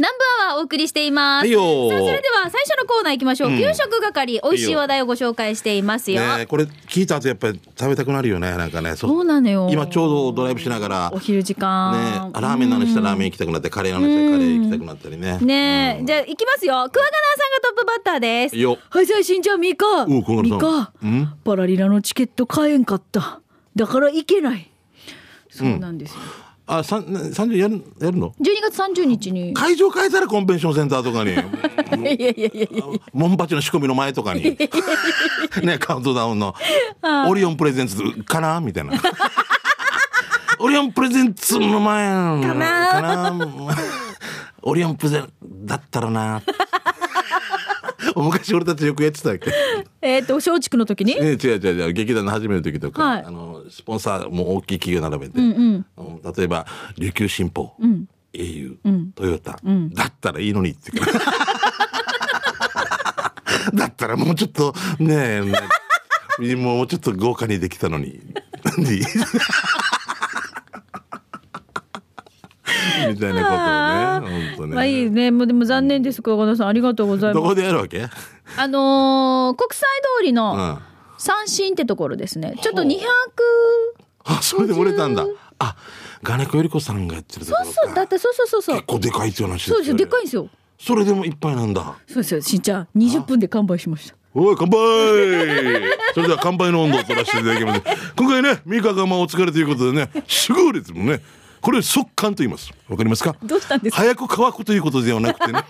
南部アワーお送りしています。はいよさあ、それでは最初のコーナー行きましょう。給食係、美味しい話題をご紹介していますよ。ねこれ聞いた後やっぱり食べたくなるよねなんかねそそうなのよ。今ちょうどドライブしながらお昼時間。ねあラーメンの話したらラーメン行きたくなってカレーの話したらカレー行きたくなったりねねえ、じゃあ行きますよ。クワガナーさんがトップバッターです。よはい、じゃあしんちゃん、ミカ。ミカうん。パラリラのチケット買えんかった。だから行けない。そうなんですよ。あ三30やるやるの？12月30日に。会場変えたらコンベンションセンターとかに。いやいやいやいや。モンバチの仕込みの前とかに。ねカウントダウンの。オリオンプレゼンツかな？みたいな。オリオンプレゼンツの前かなオリオンプレゼンだったらな 昔俺たちよくやってたっけ？えっと、松竹の時に？え違う違う違う。劇団の始める時とか、はい。あのスポンサーも大きい企業並べて、うんうん。うん例えば琉球新報、ん。au、ん。トヨタ、ん。だったらいいのにって。だったらもうちょっとねえもうちょっと豪華にできたのにみたいなことをね本当ね、まあいいね。もうでも残念です、クワガナーさん。ありがとうございどこます。でやるわけ、あのー国際通りうのん、三振ってところですね。ちょっとほう200。あそれで売れたんだあ金子より子さんがやってるところか？そうそう。だってそうそうそうそう結。構でかいっていう話そうですよ。でっかいんいですよ。それでもいっぱいなんだそうですよ。しんちゃん、20分で完売しました。おい、乾杯それでは乾杯の温度を取らせていただきます。今回ね、ミカがまあお疲れということでね、守護列もね、これ速乾と言います。わかりますか？どうしたんですか？早く乾くということではなくてね、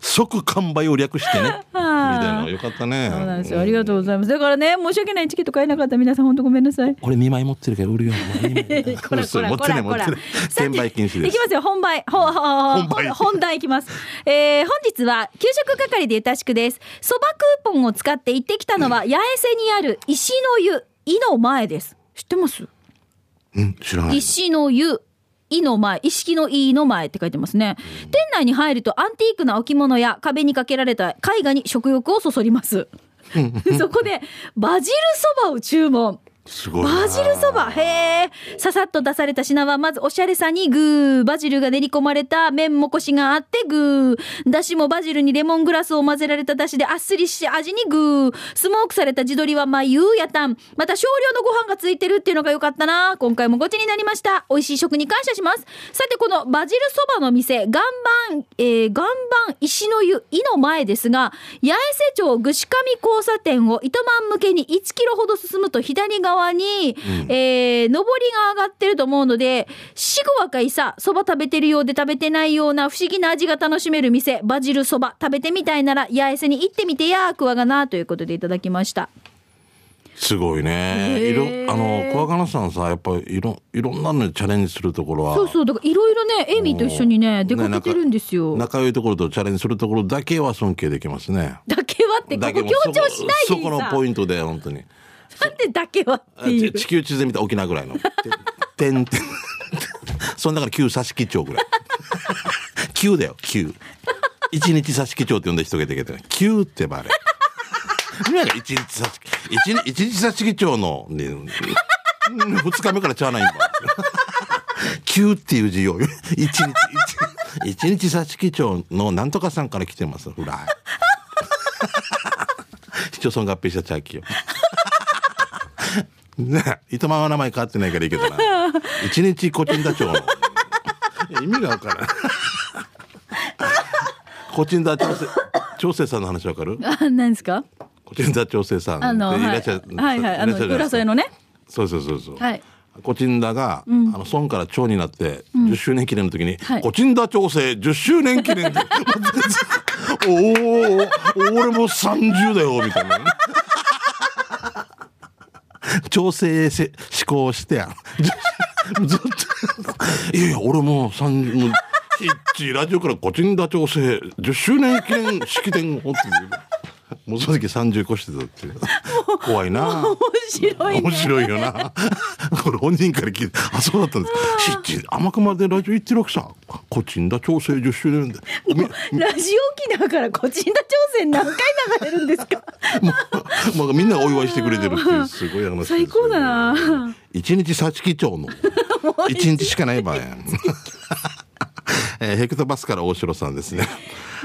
即完売を略してね、みたいなのよかったね。そうなんですよ。ありがとうございます。だからね、申し訳ないチケット買えなかった皆さん、本当ごめんなさい。俺2枚持ってるから売るよ。こらこら持ってないこら持ってない。転売禁止ですいきま。すよ、本番。ほ、本番本題いきます。えー、本日は、給食係でゆたしくです。そばクーポンを使って行ってきたのは、八重瀬にある石の湯、井の前です。知ってます？うん、知らない。石の湯、井の前、意識の井の前って書いてますね。店内に入るとアンティークな置物や壁にかけられた絵画に食欲をそそります。そこで、バジルそばを注文。すごい。バジルそば。へえささっと出された品はまずおしゃれさにグー。バジルが練り込まれた麺もこしがあってグー。だしもバジルにレモングラスを混ぜられただしであっすりし味にグー。スモークされた地鶏はまゆうやたん。また少量のご飯がついてるっていうのが良かったな。今回もごちになりました。美味しい食に感謝します。さてこのバジルそばの店岩盤、えー、岩盤石の湯井の前ですが八重瀬町串上交差点を糸満向けに1キロほど進むと左側に、えー上りが上がってると思うので死後若いさそば食べてるようで食べてないような不思議な味が楽しめる店バジルそば食べてみたいなら八重瀬に行ってみてやクワガナということでいただきましたすごいね。へいろーあの、小若菜さんさ、やっぱりいろ、いろんなのにチャレンジするところは。そうそうだからいろいろねエイミーと一緒にね出かけてるんですよ、仲良いところとチャレンジするところだけは尊敬できますね。だけはってここ強調しないそでさこそこのポイントで本当に。なんでだけはっていう地球地図で見た沖縄ぐらいの。てんてん。その中の旧佐敷町ぐらい。旧だよ、旧。一日佐敷町って呼んだ人がいたけど、旧ってばあれ。今が一日佐敷、一日、一日佐敷町の、ね、うん二日目からちゃわないんだ。旧っていう字を、一日、一一日佐敷町のなんとかさんから来てます、フライ。市町村合併したチャーキーよ。ねえ、糸満は名前変わってないからいいけどな。一日コチンダ町の。い や意味がわからん。コチンダ調整、調整さんの話わかる？あ何ですか？コチンダ調整さん。あのはい。でいらっしゃるはいはい。あのいらっしゃるじゃないですか。浦添のね。そうそうそうそう。はい。コチンダが、あの村から町になって10周年記念の時に、はい。コチンダ調整10周年記念で。おーお俺も30だよみたいな調整せ思考してやん。ずっと。いやいや俺もう3もうヒッチラジオからコチンダ調整10周年記念式典をってもうその時30越してたっていう 怖いな面白いね面白いよな。これ本人から聞いて、あ、そうだったんです。しっち、甘くまでラジオ行ってるわけさ。こっちんだ調整10周年で。みラジオ沖縄からコチンダ挑戦何回流れるんですかもう、もうみんながお祝いしてくれてるっていう、すごい話最高だな一日幸木町の。一日しかない場合。えーヘクトパスから大城さんですね。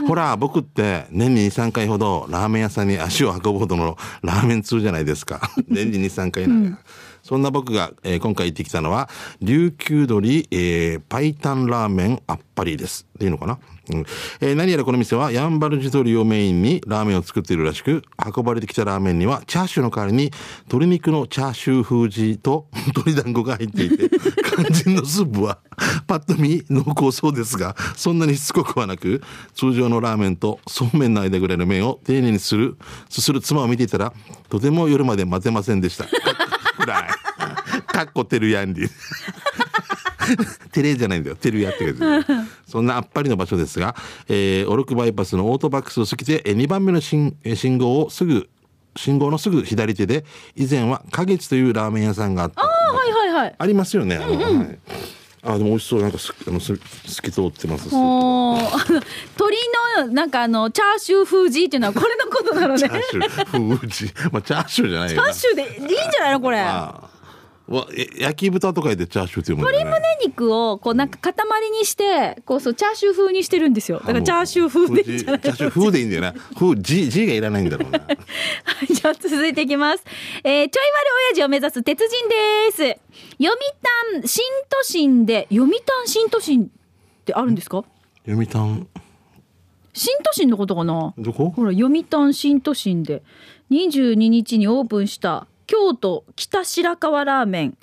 ほら、僕って年に2、3回ほどラーメン屋さんに足を運ぶほどのラーメン通じゃないですか。年に2、3回なんやそんな僕が、えー今回行ってきたのは、琉球鶏、えーパイタンラーメンあっぱりです。っていうのかな？うんえー何やらこの店はヤンバル地鶏をメインにラーメンを作っているらしく、運ばれてきたラーメンにはチャーシューの代わりに鶏肉のチャーシュー風地と 鶏団子が入っていて、肝心のスープはパッと見濃厚そうですが、そんなにしつこくはなく、通常のラーメンとそうめんの間ぐらいの麺を丁寧にする、すする妻を見ていたら、とても夜まで待てませんでした。くらい。かっこてるやんり。テレじゃないんだよ。テルヤってやつ。そんなあっぱりの場所ですが、えー、オルクバイパスのオートバックスを過ぎて、えー、2番目の信えー信号をすぐ、信号のすぐ左手で、以前は花月というラーメン屋さんがあった。あはいはいはい。ありますよね。あの、はい。あ、でも美味しそう。なんかす、あの、す透き通ってます。おー鶏のなんかあのチャーシュー風ジっていうのはこれのことなのね。ーシュー、風チまあ、チャーシューじゃないチよな。ャーシューでいいんじゃないのこれ。あーわえ焼き豚とかでチャーシューっていうもん鶏胸肉をこうなんか塊にしてこうそうチャーシュー風にしてるんですよだからチャーシュー風でいいんじゃないチャーシュー風でいいんだよな。風、G、G がいらないんだろうな。はい、じゃあ続いていきます。えー、ちょい悪親父を目指す鉄人です。読谷新都心で、読谷新都心ってあるんですか？読谷、新都心のことかな？どこ？ほら、読谷新都心で、22日にオープンした京都北白川ラーメン。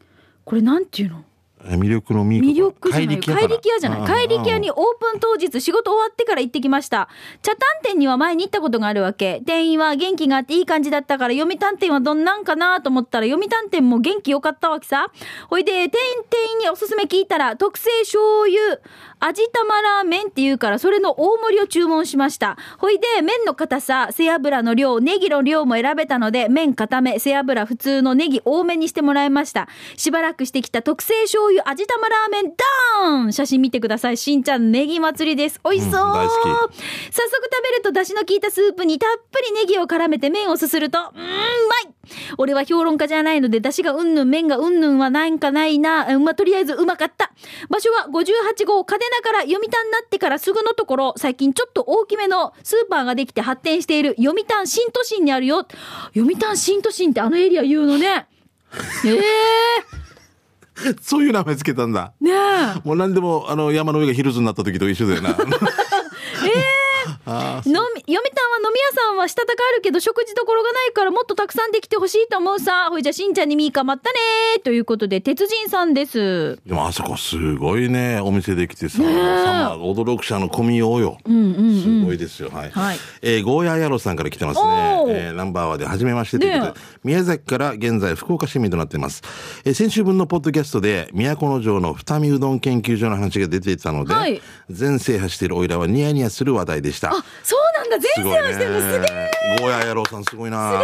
これなんていうの？え魅力の魅力じゃない。怪怪力屋じゃない。怪力屋にオープン当日仕事終わってから行ってきました。茶炭店には前に行ったことがあるわけ。店員は元気があっていい感じだったから読谷店はどんなんかなと思ったら読谷店も元気良かったわけさ。ほいで店店員におすすめ聞いたら特製醤油味玉ラーメンって言うからそれの大盛りを注文しました。ほいで麺の硬さ背脂の量ネギの量も選べたので麺固め背脂普通のネギ多めにしてもらいました。しばらくしてきた特製醤油味玉ラーメンダーン！写真見てください。しんちゃんネギ祭りです。美味しそう、うん早速食べると出汁の効いたスープにたっぷりネギを絡めて麺をすするとうーんうまい俺は評論家じゃないので出汁がうんぬん麺がうんぬんはなんかないな。うんまあとりあえずうまかった。場所は58号嘉手納から読谷になってからすぐのところ。最近ちょっと大きめのスーパーができて発展している読谷新都心にあるよ。読谷新都心ってあのエリア言うのね。え え。そういう名前つけたんだ。ねえ。もう何でも、あの、山の上がヒルズになった時と一緒だよな。あー飲み読谷は飲み屋さんはしたたかあるけど食事どころがないからもっとたくさんできてほしいと思うさほいじゃしんちゃんにみーかまったねということで鉄人さんですでもあそこすごいね、お店できてさ、さま驚く者の込みようよ。うんうんうんすごいですよ。はい。はいえーゴーヤーヤロさんから来てますねお。ーえーナンバーワンで初めましてということで、ね宮崎から現在福岡市民となっています。えー先週分のポッドキャストで、都城の二見うどん研究所の話が出ていたので、はい全制覇しているオイラはニヤニヤする話題でした。あそうなんだ。全世話してるのすげえゴーヤー野郎さんすごいな。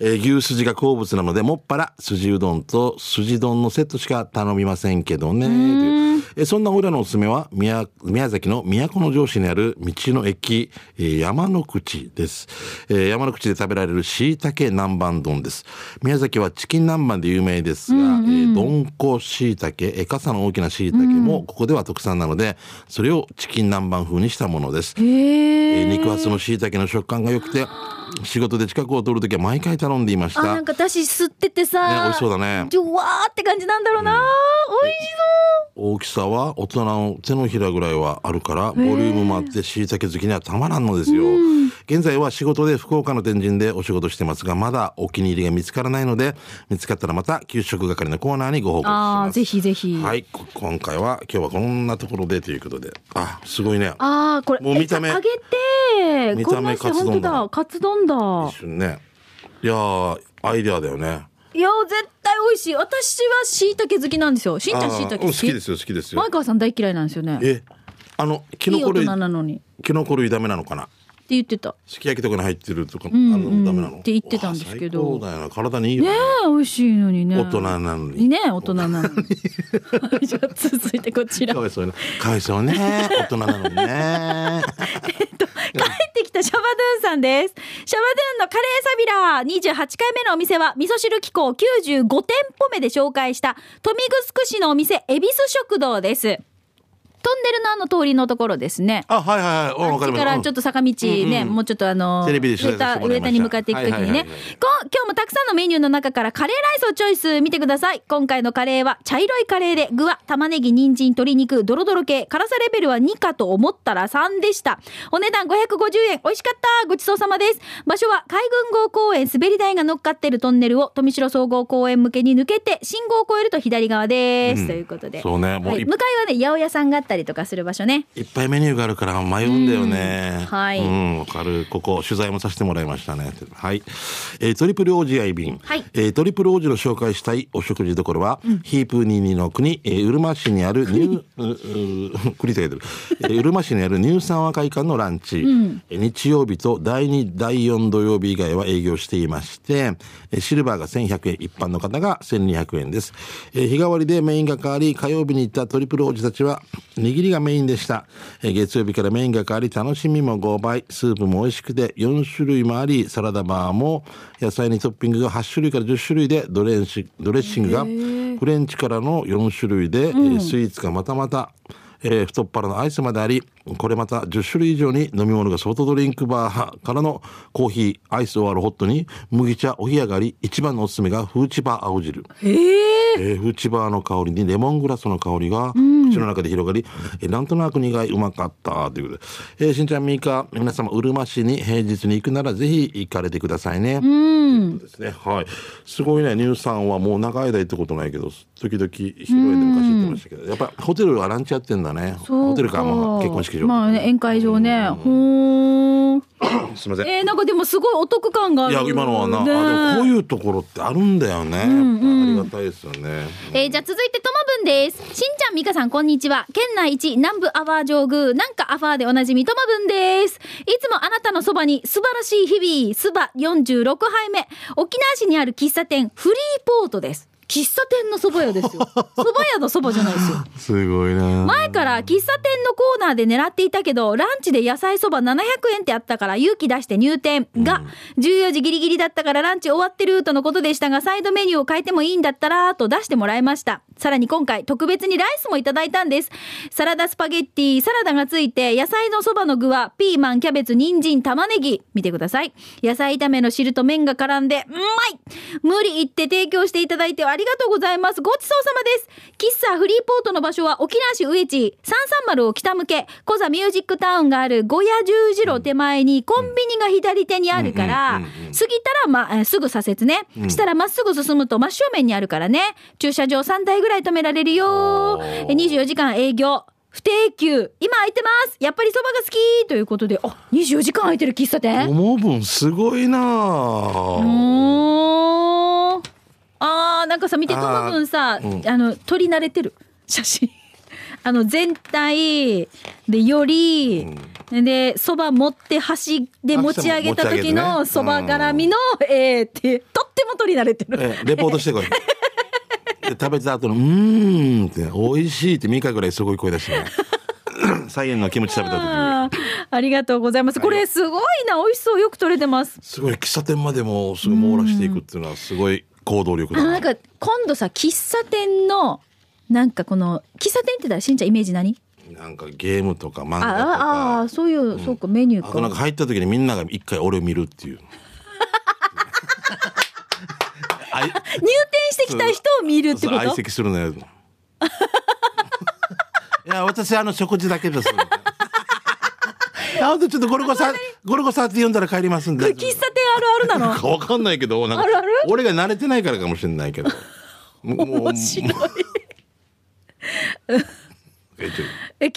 え。ー牛すじが好物なのでもっぱらすじうどんとすじ丼のセットしか頼みませんけどね。えーそんな俺らのおすすめは宮宮崎の都城市にある道の駅、えー山の口です、えー山の口で食べられるしいたけ南蛮丼です。宮崎はチキン南蛮で有名ですが、えーどん。こしいたけえー傘の大きなしいたけもここでは特産なのでそれをチキン南蛮風にしたものです。えー肉厚の椎茸の食感が良くて仕事で近くを通るときは毎回頼んでいました。あなんかだし吸っててさ、ね美味しそうだね。じゅわーって感じなんだろうな、美味し大きさは大人の手のひらぐらいはあるからボリュームもあって椎茸好きにはたまらんのですよ現在は仕事で福岡の天神でお仕事してますがまだお気に入りが見つからないので見つかったらまた給食係のコーナーにご報告しあます。あぜひぜひ、はいこ今回は今日はこんなところでということで。あすごいね。ああこれもう見た目え揚げて。見た目カツ丼だ。カツ丼だ。一瞬ね。いやーアイデアだよね。いや絶対美味しい。私は椎茸好きなんですよ。しんちゃん椎茸好き？好きですよ好きですよ。前川さん大嫌いなんですよね。えあのキノいい大コ類人なのに。キノコ類ダメなのかな？言ってた。すき焼きとかに入ってるとか、んうんあのダメなの？って言ってたんですけど。わあ最高だよな。体にいいよね。ねえ美味しいのにね。大人なのに。ね大人なのに。はい じゃあ続いてこちら。かわいそうにかわいそうね。大人なのにね。帰ってきたシャバドゥンさんです。シャバドゥンのカレーサビラー。28回目のお店は味噌汁機構95店舗目で紹介した豊見城市のお店恵比寿食堂です。トンネルのあの通りのところですね。あ、はいはいはい。おわかりまからちょっと坂道ね、もうちょっとあの、テレビで取上田上田に向かっていくときにね、はいはいはいはいこ今日もたくさんのメニューの中からカレーライスをチョイス見てください。今回のカレーは茶色いカレーで、具は玉ねぎ、人参、鶏肉、ドロドロ系、辛さレベルは2かと思ったら3でした。お値段550円。美味しかった。ごちそうさまです。場所は海軍号公園滑り台が乗っかってるトンネルを富城総合公園向けに抜けて、信号を越えると左側です。うんということで。そうねもうはいい向かいはね、八百屋さんがあったりとかする場所ね。いっぱいメニューがあるから迷うんだよね。うんはいうん、わかる。ここ取材もさせてもらいましたね。はい。えートリプルオージアイ便。はいえートリプルオージの紹介したいお食事どころは、ヒープ22の国、えーうるま市にあるニュー、うう国と言ってる、えーうるま市にある乳酸和会館のランチ、えー日曜日と第2、第4土曜日以外は営業していまして、えーシルバーが1100円、一般の方が1200円です。えー日替わりでメインが変わり、火曜日に行ったトリプルオージたちは、握りがメインでした。えー月曜日からメインが変わり、楽しみも5倍、スープも美味しくて、4種類もあり、サラダバーも、野菜にトッピングが8種類から10種類で、ドレッシドレッシングがフレンチからの4種類で、えースイーツがまたまた、えー太っ腹のアイスまであり、これまた10種類以上に飲み物がソフトドリンクバーからのコーヒー、アイスを割るホットに、麦茶、お冷やがあり、一番のおすすめがフーチバー青汁。へえ。えーフーチバーの香りにレモングラスの香りが口の中で広がり、えーなんとなく苦いうまかったということで、えーしんちゃんみーか皆様うるま市に平日に行くならぜひ行かれてくださいね。うん。ですね。はい。すごいね、乳酸はもう長い間行ったことないけど、時々披露宴で昔行ってましたけど、やっぱホテルはランチやってんだね。ホテルか、まあ、結婚式場。まあね、宴会場ね。ほーん。すみません。えー、なんかでもすごいお得感がある。いや、今のはな、ねあでもこういうところってあるんだよね。やっぱありがたいですよね。えーじゃあ続いてともぶんです。しんちゃん、みかさん、こんにちは。県内一南部アワー上宮、なんかアファーでおなじみともぶんです。いつもあなたのそばに素晴らしい日々、スバ46杯目。沖縄市にある喫茶店、フリーポートです。喫茶店のそば屋ですよ。そば屋のそばじゃないですよ。すごいな。前から喫茶店のコーナーで狙っていたけど、ランチで野菜そば700円ってあったから勇気出して入店が、14時ギリギリだったからランチ終わってるとのことでしたが、サイドメニューを変えてもいいんだったら、と出してもらいました。さらに今回特別にライスもいただいたんです。サラダスパゲッティ、サラダがついて、野菜のそばの具はピーマン、キャベツ、人参、玉ねぎ。見てください。野菜炒めの汁と麺が絡んで、うまい無理言って提供していただいてありがとうございます。ごちそうさまです。喫茶フリーポートの場所は沖縄市上地330を北向け、コザミュージックタウンがある小屋十字路手前にコンビニが左手にあるから、過ぎたら、ま、えーすぐ左折ね。したらまっすぐ進むと真正面にあるからね。駐車場3台ぐらい止められるよ。おーえ24時間営業。不定休。今空いてます。やっぱりそばが好きということで、あ、24時間空いてる喫茶店思う分すごいなおーあーなんかさ見てとあーもぶんさ、うんあの撮り慣れてる写真 あの全体でより、でそば持って箸で持ち上げた時のそば絡みの、えーってとっても撮り慣れてる。えレポートしてこい。で食べた後の、うーんって、美味しいって3回ぐらいすごい声出してね。菜園のキムチ食べた時に。あーありがとうございます。これすごいな、美味しそう、よく撮れてます。すごい、喫茶店までもすぐ網羅していくっていうのはすごい行動力だな。んか今度さ、喫茶店の、なんかこの、喫茶店って言ったらしんちゃんイメージ何？なんかゲームとか漫あ画とか。ああー、そういう、そうか、メニューか。あとなんか入った時にみんなが一回俺を見るっていう。あ い入店してきた人を見るってそう相こと席するのよ。いや、私あの食事だけです。あとちょっとゴルゴさ、ゴルゴさって呼んだら帰りますんで。喫茶店あるあるなの？かわかんないけど、なんかあるある？俺が慣れてないからかもしれないけど。もう面白い。え喫茶店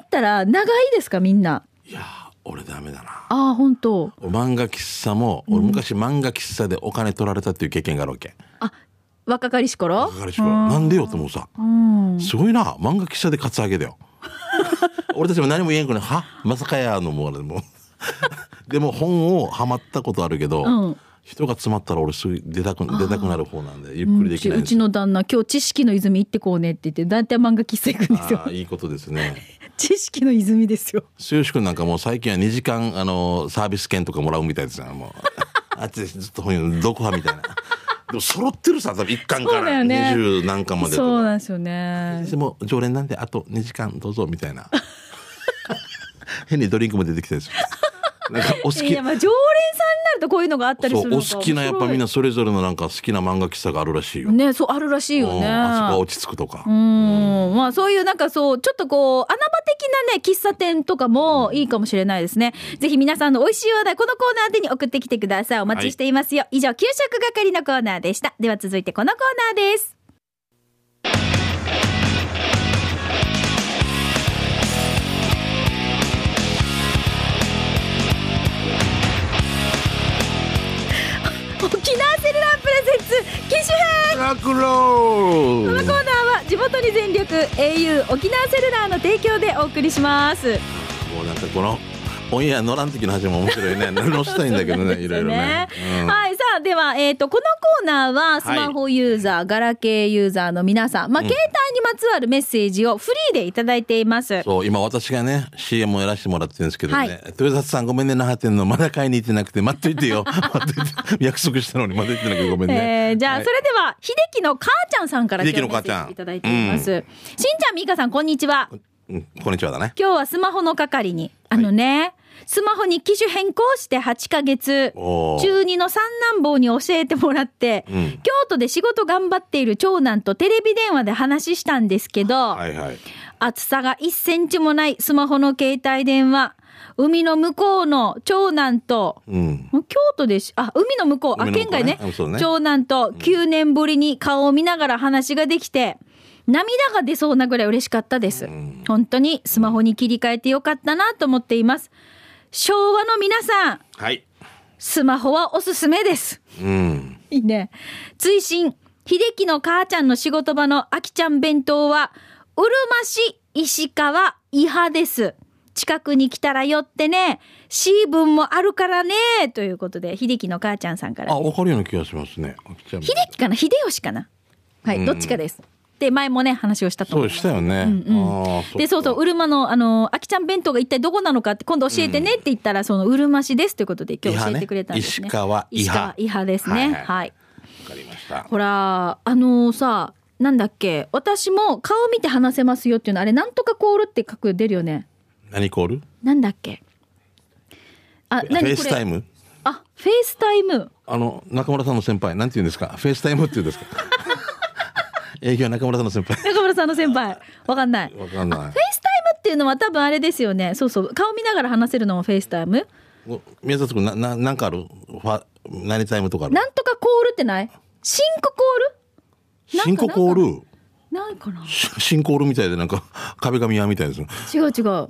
行ったら長いですかみんな？いやー、俺ダメだな。ああ、本当。漫画喫茶も、俺昔漫画喫茶でお金取られたっていう経験があるわけ。あ、若かりし頃？だからしからなんでよと思うさ。うん。すごいな。漫画喫茶でカツアゲだよ。俺たちも何も言えんくね。は？まさかやのもう俺もう。でも本をハマったことあるけど、うん。人が詰まったら俺すぐ出たく出たくなる方なんでゆっくりできないんですよ。ちの旦那今日知識の泉行ってこうねって言って大体漫画喫茶行くんですよ。ああいいことですね。知識の泉ですよ。剛君なんかもう最近は2時間あのサービス券とかもらうみたいですよ。もう。あっちでずっと本読む読破みたいなでも揃ってるさ、多分1巻からよね20何巻まで。そうなんですよね。でも常連なんであと2時間どうぞみたいな。変にドリンクも出てきたんですよ。なんかお好きいや、まあ、常連さんになるとこういうのがあったりすそうるのお好きなやっぱみんなそれぞれのなんか好きな漫画喫茶があるらしいよ。ね、そう、あるらしいようんね。あそこは落ち着くとか。うん、まあそういうなんかそう、ちょっとこう、穴場的なね、喫茶店とかもいいかもしれないですね。ぜひ皆さんの美味しい話題、このコーナーでに送ってきてください。お待ちしていますよ。以上、給食係のコーナーでした。では続いてこのコーナーです。沖縄セルラープレゼンツ、機種編ラクロこのコーナーは地元に全力 au 沖縄セルラーの提供でお送りします。もうなんかこのオンエア乗らん時の話も面白いね。乗したいんだけどね、いろいろね。うんはい。さあ、では、えっ、と、このコーナーは、スマホユーザー、ガラケーユーザーの皆さん、まあ、うん携帯にまつわるメッセージをフリーでいただいています。そう、今私がね、CM をやらせてもらってるんですけどね、はい豊里さんごめんね、那覇店のまだ買いに行ってなくて、待っといてよ。約束したのにまだ行ってなくてごめんね。えーじゃあ、はいそれでは、秀樹の母ちゃんさんから秀樹の母ちゃんいただいています。しんちゃん、みーかさん、こんにちは。うん、こんにちはだね。今日はスマホの係に、あのね、スマホに機種変更して8ヶ月、中2の三男坊に教えてもらって、うん京都で仕事頑張っている長男とテレビ電話で話したんですけど、はいはい。厚さが1センチもないスマホの携帯電話、海の向こうの長男と、うん。京都でし、あ、海の向こう、あ、海の向こうね県外ねうんそうね長男と9年ぶりに顔を見ながら話ができて、涙が出そうなぐらい嬉しかったです。本当にスマホに切り替えてよかったなと思っています。昭和の皆さん、はい。スマホはおすすめです。うん。いいね。追伸、秀樹の母ちゃんの仕事場のあきちゃん弁当は、うるま市石川伊波です。近くに来たら寄ってね、シーブンもあるからね、ということで、秀樹の母ちゃんさんからあ、。わかるような気がしますね。秀樹かな？秀吉かな？はい、どっちかです。で、前もね、話をしたとそう思います。したよね。うんうんで、そうそう、うるまの、あの、あきちゃん弁当が一体どこなのかって、今度教えてねって言ったら、その、うるま市ですということで、今日教えてくれたんですね。ね石川伊波伊波ですね。はいは。はいいわかりました。ほら、あのさ、なんだっけ、私も顔見て話せますよっていうの、あれ、なんとかコールって書く出るよね。何コール？なんだっけ。あ、フェイ何これ。スタイム？あ、フェイスタイム。あの、中村さんの先輩、なんて言うんですか？フェイスタイムって言うんですか？営業中村さんの先輩。中村さんの先輩。わかんない。わかんないあフェイスタイムっていうのは多分あれですよね。そうそう。顔見ながら話せるのもフェイスタイム？お宮里君、な、な、なんかある？ファ、何タイムとかある？なんとかコールってない？シンクコール？シンココール？ないかなシシンコールみたいでなんか 壁紙屋みたいですよ違う違う。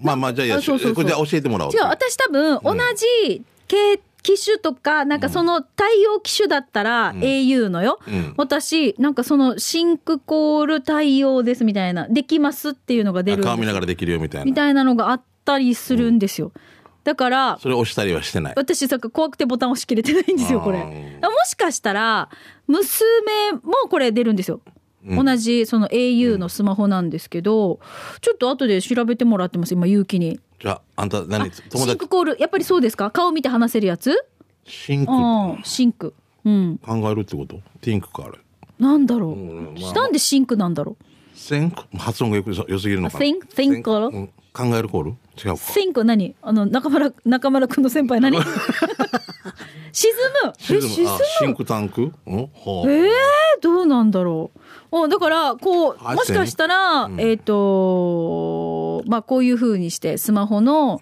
まあまあじゃあいやあそうそうそうこれじゃあ教えてもらおう違う、私多分同じ系機種とか、なんかその対応機種だったら au のよ。うん。私、なんかそのシンクコール対応ですみたいな、できますっていうのが出る顔見ながらできるよみたいな。みたいなのがあったりするんですよ。だから、それ押したりはしてない。私さ怖くてボタン押し切れてないんですよこれ。もしかしたら娘もこれ出るんですよ、うん。同じその au のスマホなんですけど、ちょっと後で調べてもらってます今勇気にじゃああんた何友シン達クコールやっぱりそうですか？顔見て話せるやつ？シンク。うん。シンク。うん。考えるってこと？ティンクかあれなんだろう、んまあ。なんでシンクなんだろう？センク？発音がよく良すぎるのかな。Think- think コールうん。考えるコール？違うか。シンク何？あの中村中村くんの先輩何？沈む。え沈む。あシンクタンク？うん？えー、どうなんだろう。おだからこうあもしかしたら、うん。えっ、とまあこういう風にしてスマホの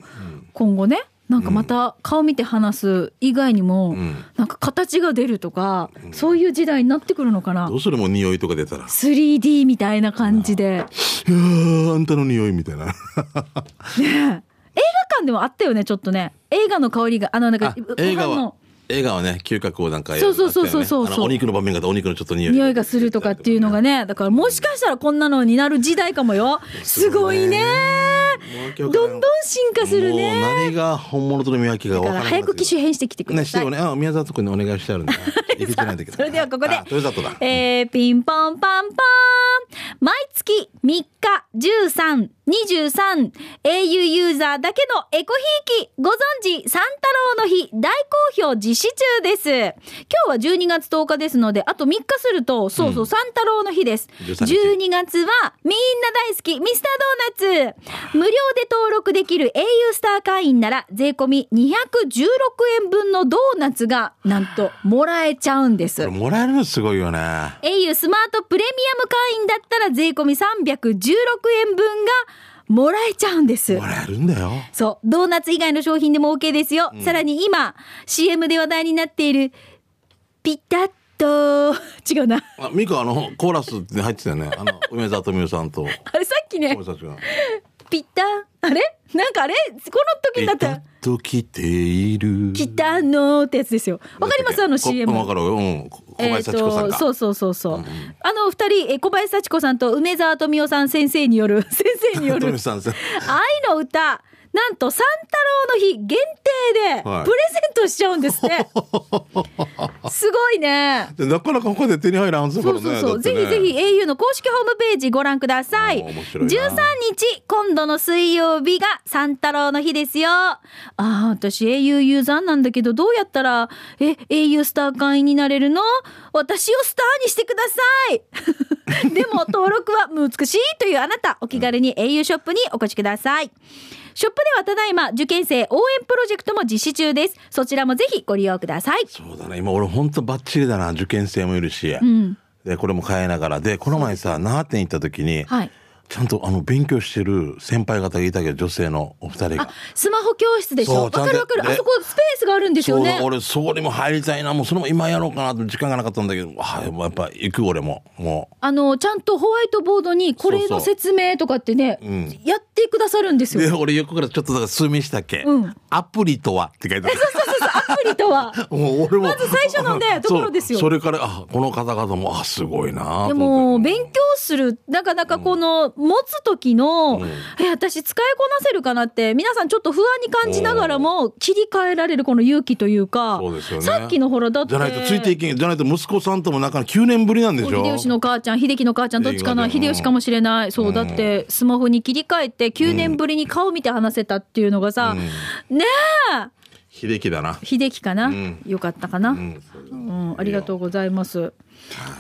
今後ねなんかまた顔見て話す以外にも、うん。なんか形が出るとか、そういう時代になってくるのかな。どうするもう匂いとか出たら？3D みたいな感じで、いやーあんたの匂いみたいな。ねえ。映画館でもあったよねちょっとね。映画の香りがあのなんかあ映画の映画はね嗅覚をなんかそうそうそうそうそう。お肉の場面がお肉のちょっと匂い。匂いがするとかっていうのがねだからもしかしたらこんなのになる時代かもよ。すごいね。どんどん進化するね。もう何が本物との見分けが分だかい早く機種変してきてください、ねね。あ宮里君にお願いしてあるんだ いけてないんだけ？どそれではここで。えー、ピンポンパンポーン。毎月3日、13、23、au ユーザーだけのエコひいき、ご存知、サンタロウの日、大好評実実施中です。今日は12月10日ですので、あと3日すると、そうそう、三太郎の日です。13日12月は、みんな大好き、ミスタードーナツ無料で登録できる au スター会員なら、税込み216円分のドーナツが、なんと、もらえちゃうんです。もらえるのすごいよね。au スマートプレミアム会員だったら税込み316円分がもらえちゃうんですも。らえるんだよ。そう。ドーナツ以外の商品でも OK ですよ。さらに今、CM で話題になっている、ピタッと、違うな。あ、ミカあの、コーラスに入ってたよね。あの、梅沢富美男さんと、あれさっきねピタ、あれ？なんかあれ？この時になったピタッと来ている。来たのってやつですよ。わかります？あの CM。わかる？よ。うん。小えー林幸子さんが。そうそうそうそう。あの二人、えー小林幸子さんと梅沢富美男さん先生による、先生による 愛の歌、なんと三太郎の日限定ではいプレゼントしちゃうんですって。すごいね。でなかなか他で手に入らんね。そうそうそう。ねぜひぜひ au の公式ホームページご覧ください。いな13日、今度の水曜日が三太郎の日ですよ。ああ、私 au ユーザーなんだけど、どうやったら、え、au スター会員になれるの？私をスターにしてください。でも登録は難しいというあなた、お気軽に au ショップにお越しください。ショップではただいま受験生応援プロジェクトも実施中です。そちらもぜひご利用ください。そうだね。今俺本当バッチリだな。受験生もいるし。んで、これも変えながら。で、この前さ、那覇店行った時に、はい。ちゃんとあの、勉強してる先輩方がいたけど、女性のお二人あが。、スマホ教室でしょ？わかるわかる。あそこスペースがあるんですよねそうだ、。俺、そこにも入りたいな。もうそれも今やろうかなと時間がなかったんだけど、はい、やっぱ行く俺も。もあの、ちゃんとホワイトボードにこれの説明とかってね、んやってくださるんですう。で、よ。俺横からちょっとだから数名したっけ、うんアプリとはって書いてある。そうそうそう、アプリとは。もう俺も。まず最初のね ところですよそれから、あ、この方々も、あ、すごいなでも、勉強する、なかなかこの、持つ時の、うん。え、私使いこなせるかなって、皆さんちょっと不安に感じながらも、切り替えられるこの勇気というか、ね。さっきのほら、だって。じゃないとついていけん。じゃないと息子さんとも仲9年ぶりなんでしょ？秀吉の母ちゃん、秀樹の母ちゃん、どっちかな、秀吉かもしれない。そう、うん。だって、スマホに切り替えて、9年ぶりに顔見て話せたっていうのがさ、ねえ秀樹だな。秀樹かな、んよかったかな、ううんうありがとうございます。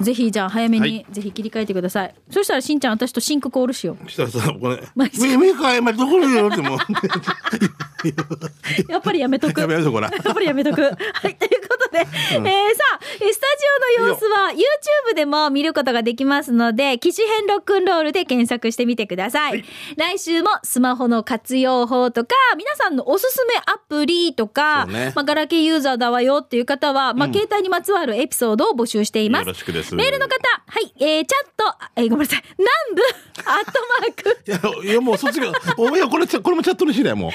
ぜひ、じゃあ、早めに、ぜひ切り替えてください。そしたら、しんちゃん、私とシンクコールしよしたらさ、これ、マジみ、みかえ、ま、どこによってもう。う。やっぱりやめとく。やめようこらやっぱりやめとく。はい、ということで、えーさあ、えスタジオの様子は YouTube でも見ることができますので、機種編ロックンロールで検索してみてください。来週もスマホの活用法とか、皆さんのおすすめアプリとか、ね。まあ、ガラケーユーザーだわよっていう方は、まあ、携帯にまつわるエピソードを募集しています。よろしくです。メールの方、はい、えー、チャット、えーごめんなさい、南部、アットマーク、いや、いやもうそっちが、おいや、これ、これもチャットにしないもう。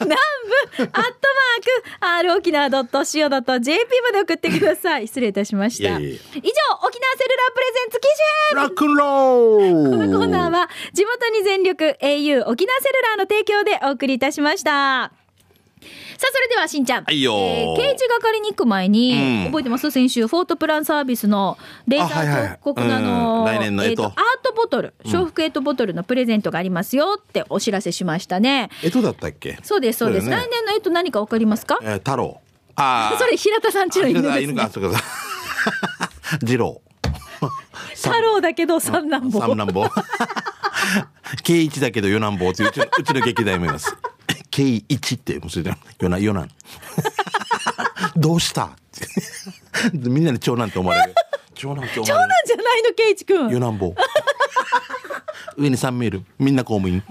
南部、アットマーク、r 沖縄 .co.jp まで送ってください。失礼いたしました。いやいや以上、沖縄セルラープレゼンツ記事ラックンローこのコーナーは、地元に全力 au 沖縄セルラーの提供でお送りいたしました。さあ、それでは、しんちゃん。はいよえー刑事係に行く前に、うん覚えてます？先週、フォートプランサービスのレーザあはいはいー広告のあの、うん来年の干支ーとアートボトル、笑福エトボトルのプレゼントがありますよってお知らせしましたね。えとだったっけ？そうです、そうです。ね来年のえと何かわかりますか？えー太郎。ああ。それ平田さんちの犬です、ねあ犬か、。そうか。二郎。太郎だけど三男坊。三男坊。K 一だけど四男坊っていううちのうちの劇団もいます。K 一ってもうそれじゃん。四男四男。どうした？ってみんなに長男って思われる。長男って思長男われる。じゃないの、圭一くん。四男坊。上に三名いる。みんな公務員。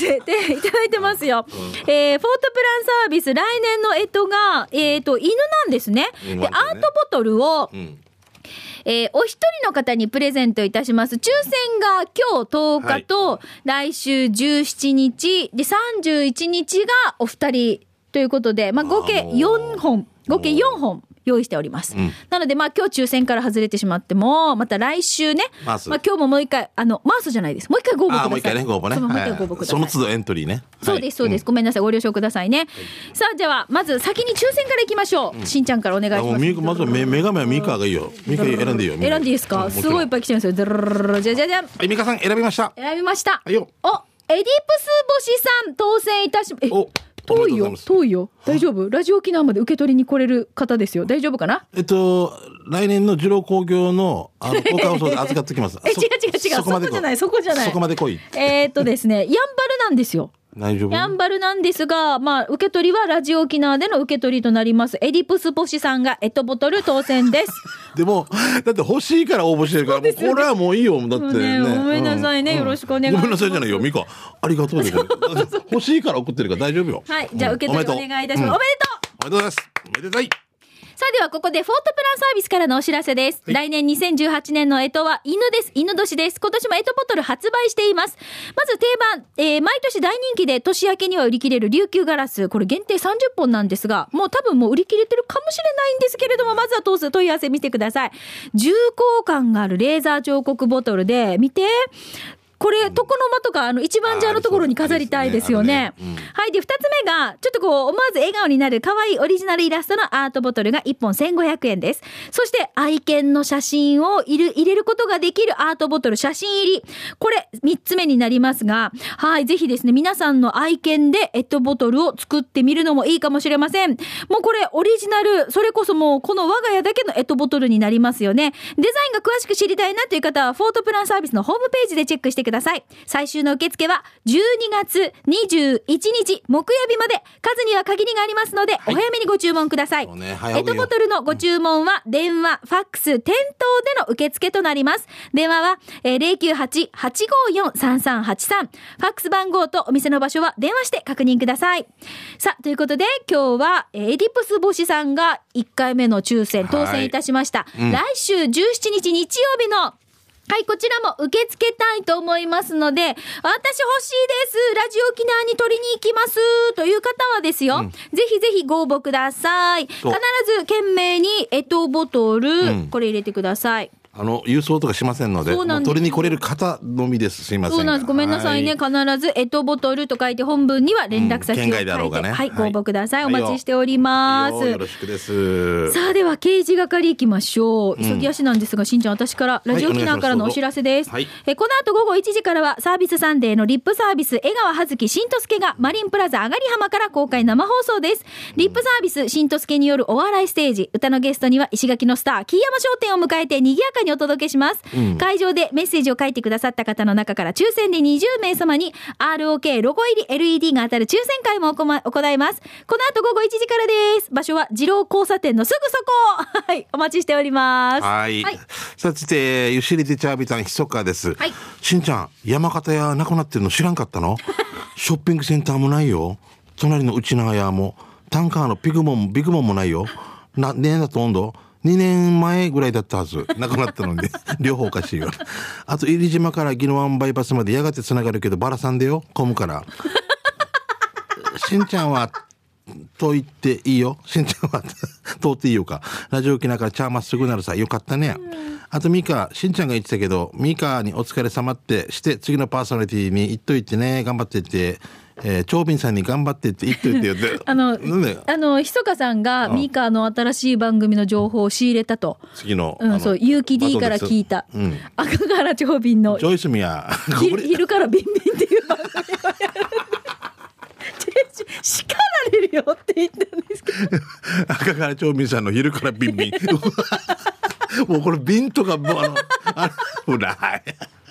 で、でいただいてますよ。えーフォートプランサービス、来年の干支が、えっ、と、犬なんですね。で、アートボトルを、うん。えーお一人の方にプレゼントいたします。抽選が今日10日と、来週17日、で、31日がお二人ということで、まあ、合計あーもう4本、合計4本。用意しております。うんなので、まあ、今日抽選から外れてしまっても、また来週ね、まあ、今日ももう一回、あの、マースじゃないです。もう一回ご応募ください。もう一回ね、ご応募ね。もう一回はいご応募ください。その都度エントリーね。そうです、そうです。ごめんなさい。ご了承くださいね。さあ、では、まず先に抽選からいきましょう。しんちゃんからお願いします。まずはメメガメはミカがいいよ。ミカ選んでいいよ。選んでいいですか？うんすごいいっぱい来てるんですよ。じゃじゃじゃん。はい、ミカさん選びました。選びました。はいよ。お、エディプス星さん当選いたし、え、お、遠いよ遠いよ。大丈夫？ラジオ沖縄まで受け取りに来れる方ですよ。大丈夫かな？えっと、来年の二郎工業の、あの、交換放送で預かってきます。え違う違う違う。そこじゃないそこじゃない。そこまで来い。えーっとですねやんばるなんですよ大丈夫？やんばるなんですが、まあ、受け取りはラジオ沖縄での受け取りとなります。エディプスポシさんがエトボトル当選です。でも、だって欲しいから応募してるから、もうこれはもういいよ。だってね。ねごめんなさいねうよろしくお願いしますごめんなさいじゃないよ、ミカ。ありがとうで。欲しいから送ってるから大丈夫よ。はい、じゃあ受け取りおうん願いいたします。おめでとうおめでとうおめでとうございます。おめでたい。さあではここでフォートプランサービスからのお知らせです。来年2018年の干支は犬です。犬年です。今年も干支ボトル発売しています。まず定番、えー毎年大人気で年明けには売り切れる琉球ガラス。これ限定30本なんですが、もう多分もう売り切れてるかもしれないんですけれども、まずは当数問い合わせ見てください。重厚感があるレーザー彫刻ボトルで、見て。これ、床の間とか、あの、一番茶のところに飾りたいですよね。ありそうですねはい。で、二つ目が、ちょっとこう、思わず笑顔になる可愛いオリジナルイラストのアートボトルが1本1500円です。そして、愛犬の写真を入れ入れることができるアートボトル写真入り。これ、3つ目になりますが、はい。ぜひですね、皆さんの愛犬でエットボトルを作ってみるのもいいかもしれません。もうこれ、オリジナル、それこそもう、この我が家だけのエットボトルになりますよね。デザインが詳しく知りたいなという方は、フォートプランサービスのホームページでチェックしてください。最終の受付は、12月21日木曜日まで、数には限りがありますので、お早めにご注文ください。ね早送りよエットボトルのご注文は、電話、ファックス、店頭での受付となります。電話は、えー、098-854-3383。ファックス番号とお店の場所は電話して確認ください。さあ、ということで、今日は、えーエディプス星さんが1回目の抽選、当選いたしました。うん来週17日日曜日のはい、こちらも受け付けたいと思いますので、私欲しいです。ラジオ沖縄に取りに行きます。という方はですよ、ぜひぜひご応募ください。必ず懸命にエトボトル、うん。これ入れてください。あの、郵送とかしませんので、で取りに来れる方のみです。すいませんが。そうなんです。ごめんなさいね。は必ず、エトボトルと書いて本文には連絡先を書いて、うん県外だろうがねはい、ごはい応募ください。おはい待ちしております。よよろしくです。さあでは刑事係行きましょう。急ぎ足なんですが、しんちゃん私からラジオ沖縄からのお知らせです。はいえこの後午後1時からはサービスサンデーのリップサービス江川葉月新とすけがマリンプラザ上がり浜から公開生放送です。リップサービス新とすけによるお笑いステージ。歌のゲストには石垣のスター、木山商店を迎えて賑やかにお届けします。会場でメッセージを書いてくださった方の中から抽選で20名様に ROK ロゴ入り LED が当たる抽選会も行います。この後午後1時からです。場所は二郎交差点のすぐそこ はい、お待ちしております。はい。はい。さて、ゆしりでチャービタンひそかです。はいしんちゃん、山形屋なくなってるの知らんかったの？ショッピングセンターもないよ。隣の内長屋も、タンカーのピグモン、ビッグモンもないよ。な、ねだと温度 ?2 年前ぐらいだったはず。なくなったので、両方おかしいよ。あと、入島から宜野湾バイパスまでやがて繋がるけど、バラさんでよ、混むから。しんちゃんは、と言っていいよ。しんちゃんは 通っていいよか。ラジオ沖縄からチャーまっすぐなるさ。よかったね。あとミカ、しんちゃんが言ってたけど、ミカにお疲れ様ってして、次のパーソナリティに言っといてね、頑張ってって、えー、長瓶さんに頑張ってって言っといてよって。あの、なんであの、ひそかさんがミカの新しい番組の情報を仕入れたと。次の。うん、そう、結城 D から聞いた。うん。赤原長瓶のジョイスミヤ。ひ昼からビンビンっていう番組をやる。し叱られるよって言ったんですけど。赤から長瓶さんの昼からビンビン。もうこれ瓶とかもうあの、あら、はい。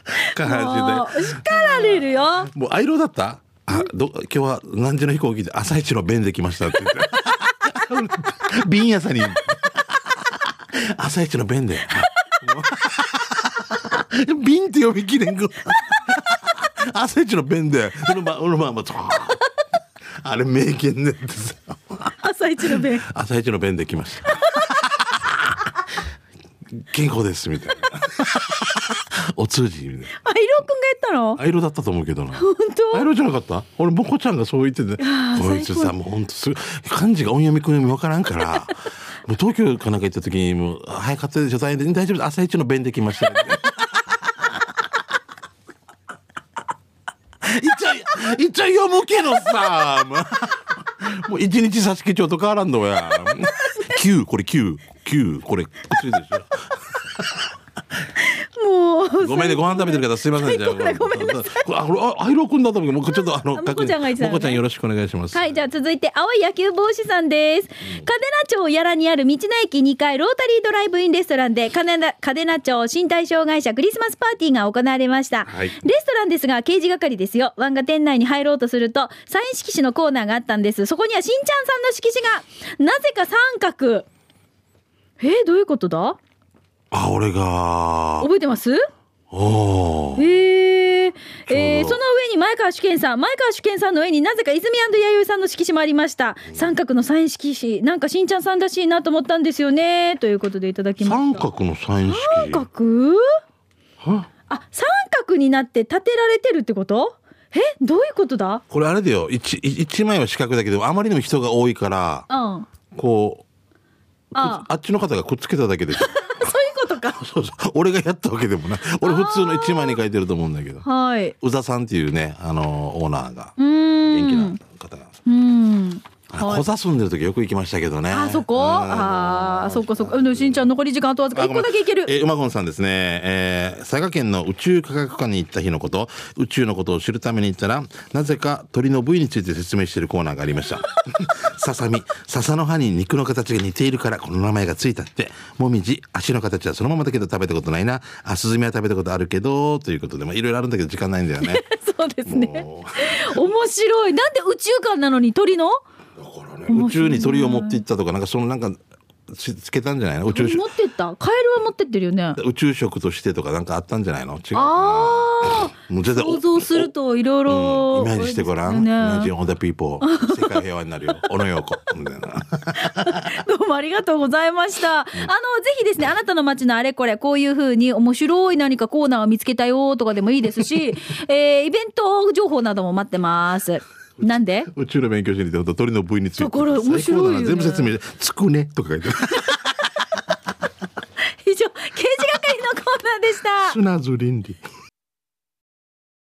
叱られるよ。もうアイロだった？あど今日は何時の飛行機で朝一の便で来ましたって言って。便屋さんに。朝一の便で。便って呼びきれんく朝一の便で。そのまままあれ名言ねってさ。朝一の弁。朝一の便で来ました。健康ですみたいな。お通じみたいなあ、いろ？くんが言ったのアイロだったと思うけどな。本当？アイロじゃなかった？俺、ボコちゃんがそう言ってて。ーこいつさ、もうほんとす漢字が音読み、訓読みわからんから、もう東京かなんか行った時に、もう、早かったでしょ、大変で大丈夫です朝一の便で来ました、一応、一応読むけどさ、も うもう一日差し木帳と変わらんのや。9、これ9、9、これ、こっちでしょ。ごめんね、ご飯食べてる方すいません。じゃあ、ごめんなさい。あ、アイロくんだと思うけど、もうちょっとあの、もこちゃんが言ってたのねもこちゃんよろしくお願いします。はい、じゃあ続いて、青い野球帽子さんです。嘉手納町やらにある道の駅2階ロータリードライブインレストランで、嘉手納町身体障害者クリスマスパーティーが行われました。はいレストランですが、刑事係ですよ。湾が店内に入ろうとすると、サイン色紙のコーナーがあったんです。そこにはしんちゃんさんの色紙が、なぜか三角。えーどういうことだ？あ、俺が、覚えてます？へえー、えその上に前川主健さん。前川主健さんの上になぜか泉弥生さんの色紙もありました。三角のサイン色紙。なんかしんちゃんさんらしいなと思ったんですよね。ということでいただきました。三角のサイン式。三角？は？あ三角になって立てられてるってこと？えどういうことだ？これあれだよ。一、一枚は四角だけど、あまりにも人が多いから、うん。こう、あ。あっちの方がくっつけただけで。か そうそう。俺がやったわけでもない。俺普通の一枚に書いてると思うんだけど。はい。宇佐さんっていうね、あの、オーナーが。元気な方なんです。うん。あ小座住んでる時よく行きましたけどね。あそこ？うんああ、そっかそっか。うん、しんちゃん残り時間あとわずか。一個だけいける。えー、馬ゴンさんですね、えー佐賀県の宇宙科学館に行った日のこと、宇宙のことを知るために行ったら、なぜか鳥の部位について説明しているコーナーがありました。ささみ、笹の葉に肉の形が似ているからこの名前がついたって、もみじ、足の形はそのままだけど食べたことないな、あ、スズメは食べたことあるけど、ということで、まあいろいろあるんだけど時間ないんだよね。そうですね。も面白い。なんで宇宙館なのに鳥の？ね、宇宙に鳥を持って行ったとか、なんかそのなんか、つつけたんじゃないの？宇宙持ってった？カエルは持ってってるよね。宇宙食としてとかなんかあったんじゃないの？違うああ。もう絶対想像するといろいろ。うんイメージしてごらん。ね Imagine all the people. 世界平和になるよ。小野洋子。みたいな。どうもありがとうございました。あの、ぜひですね、あなたの街のあれこれ、こういうふうに面白い何かコーナーを見つけたよとかでもいいですし、えー、イベント情報なども待ってます。なんで？宇宙の勉強しに行って鳥の部位について。だから面白いよね全部説明。つくねとか書いてある。以上、刑事係のコーナーでした。砂ずりんり。